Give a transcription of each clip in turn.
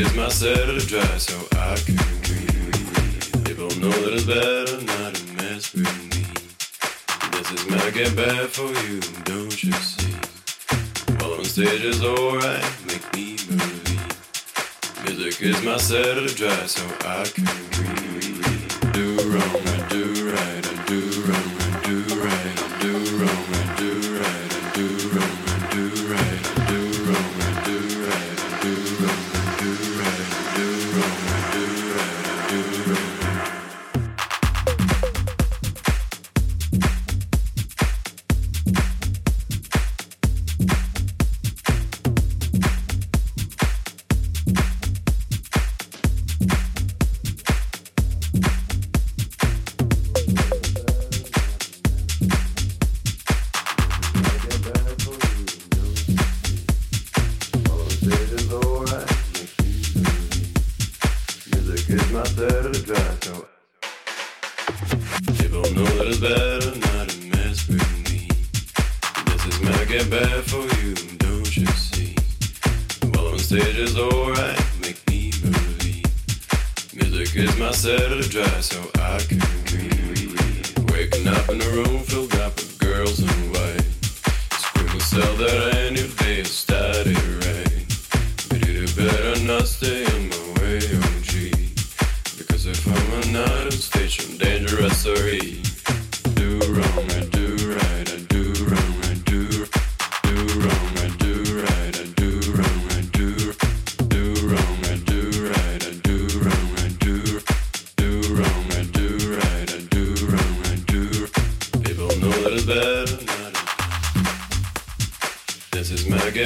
It's my set of dry so I can breathe. People know that it's better not to mess with me. This is my get back for you, don't you see? While on stage is alright, make me believe. Music is my set of dry so I can breathe.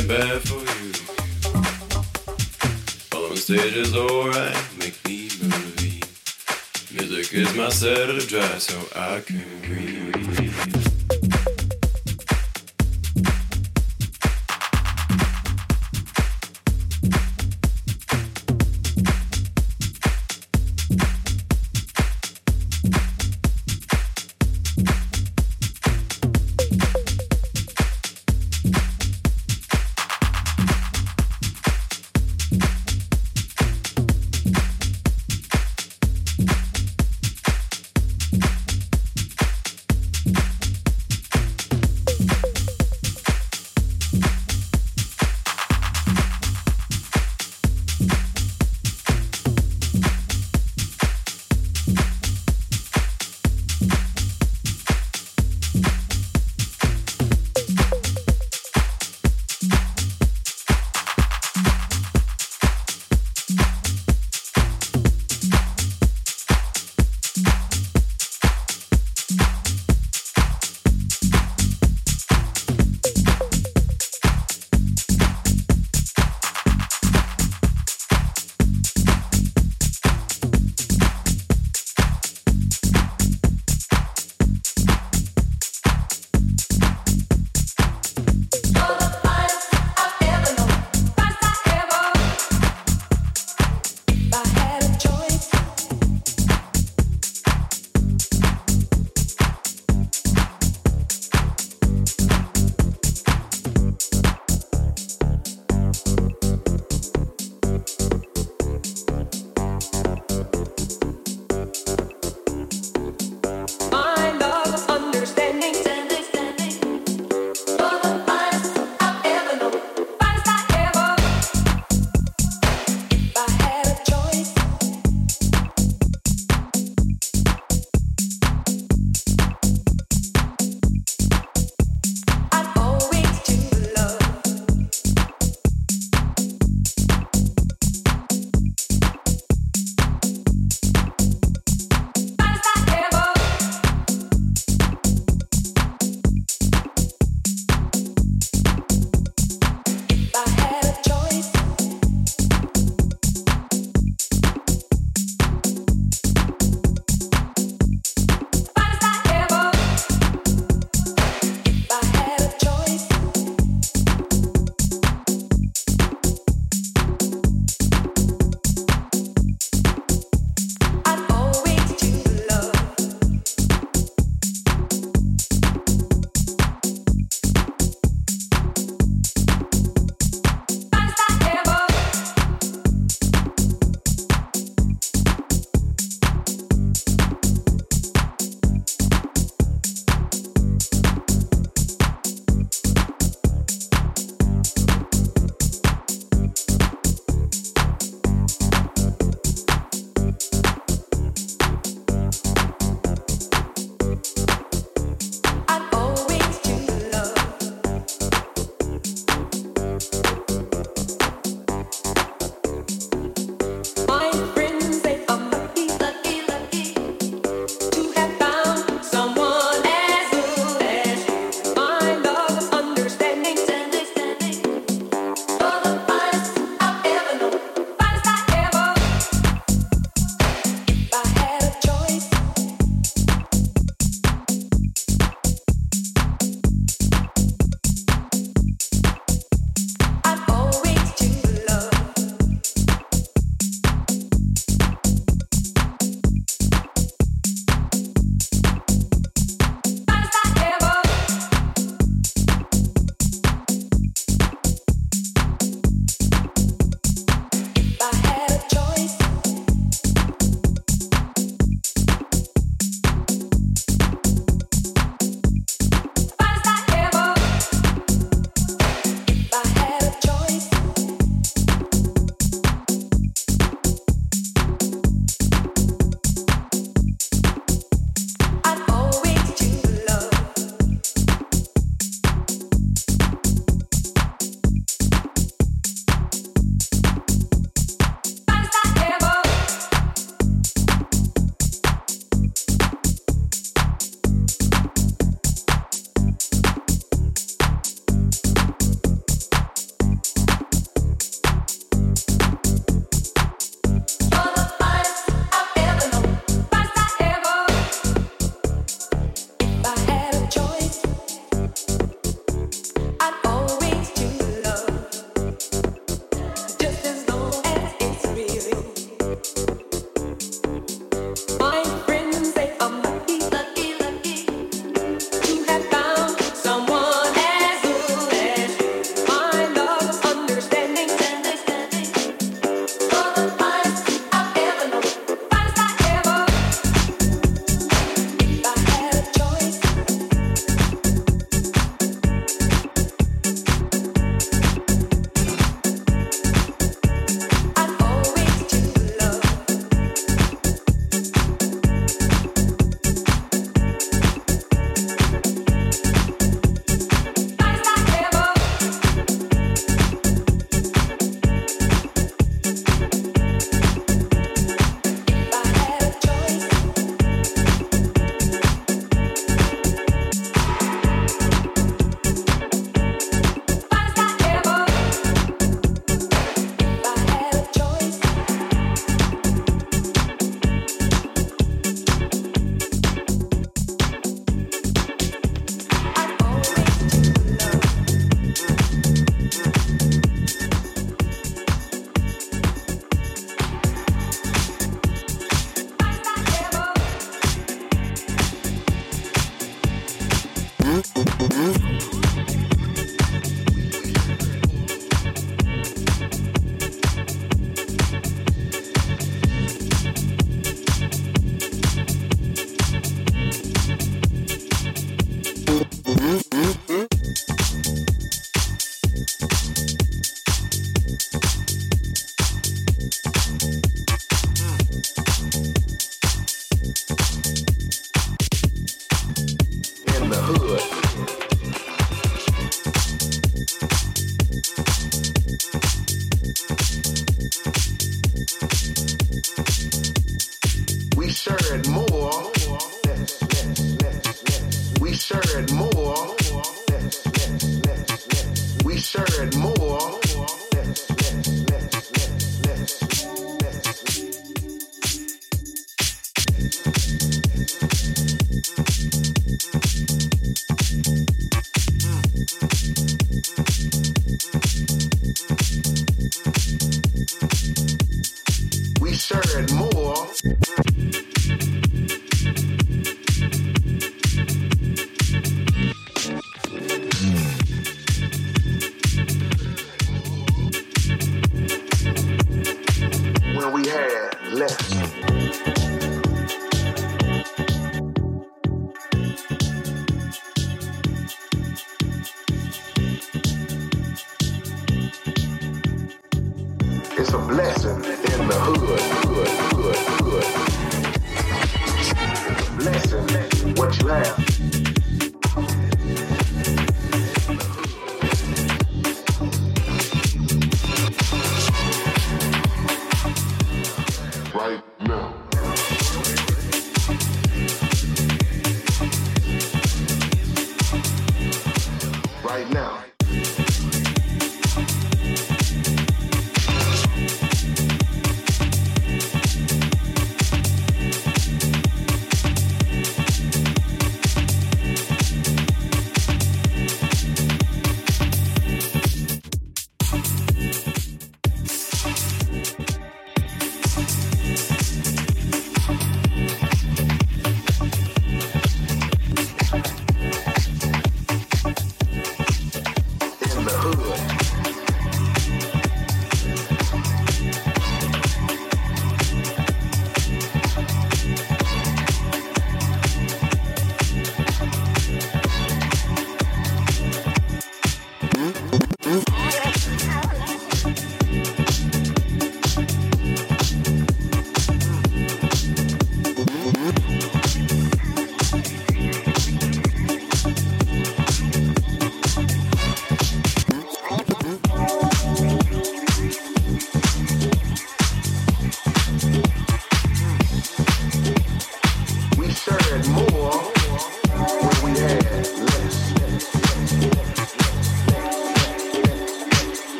get bad for you. On stage is alright, make me believe. Music is my set of drive so I can breathe.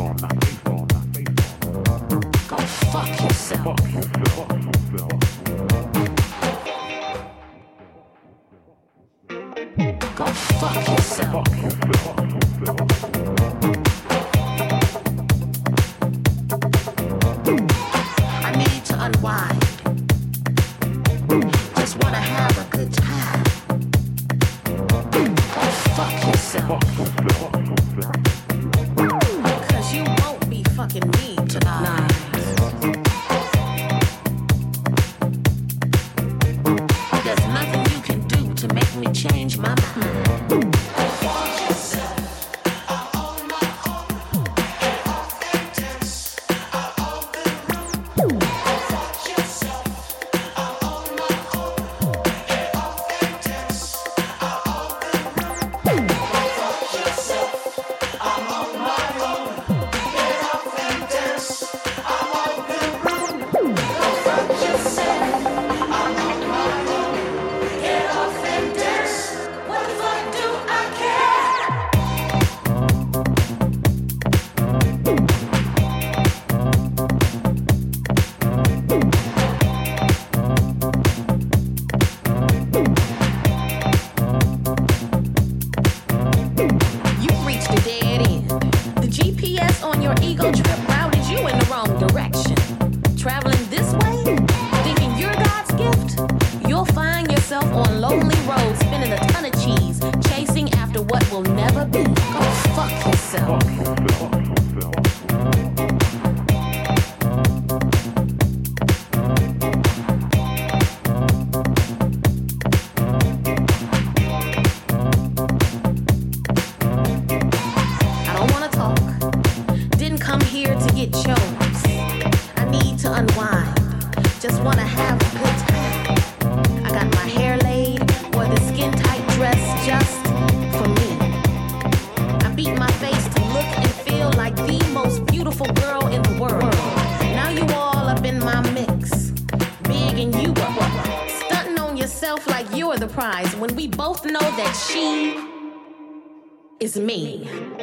Go fuck yourself. Go. Fuck yourself. Is me.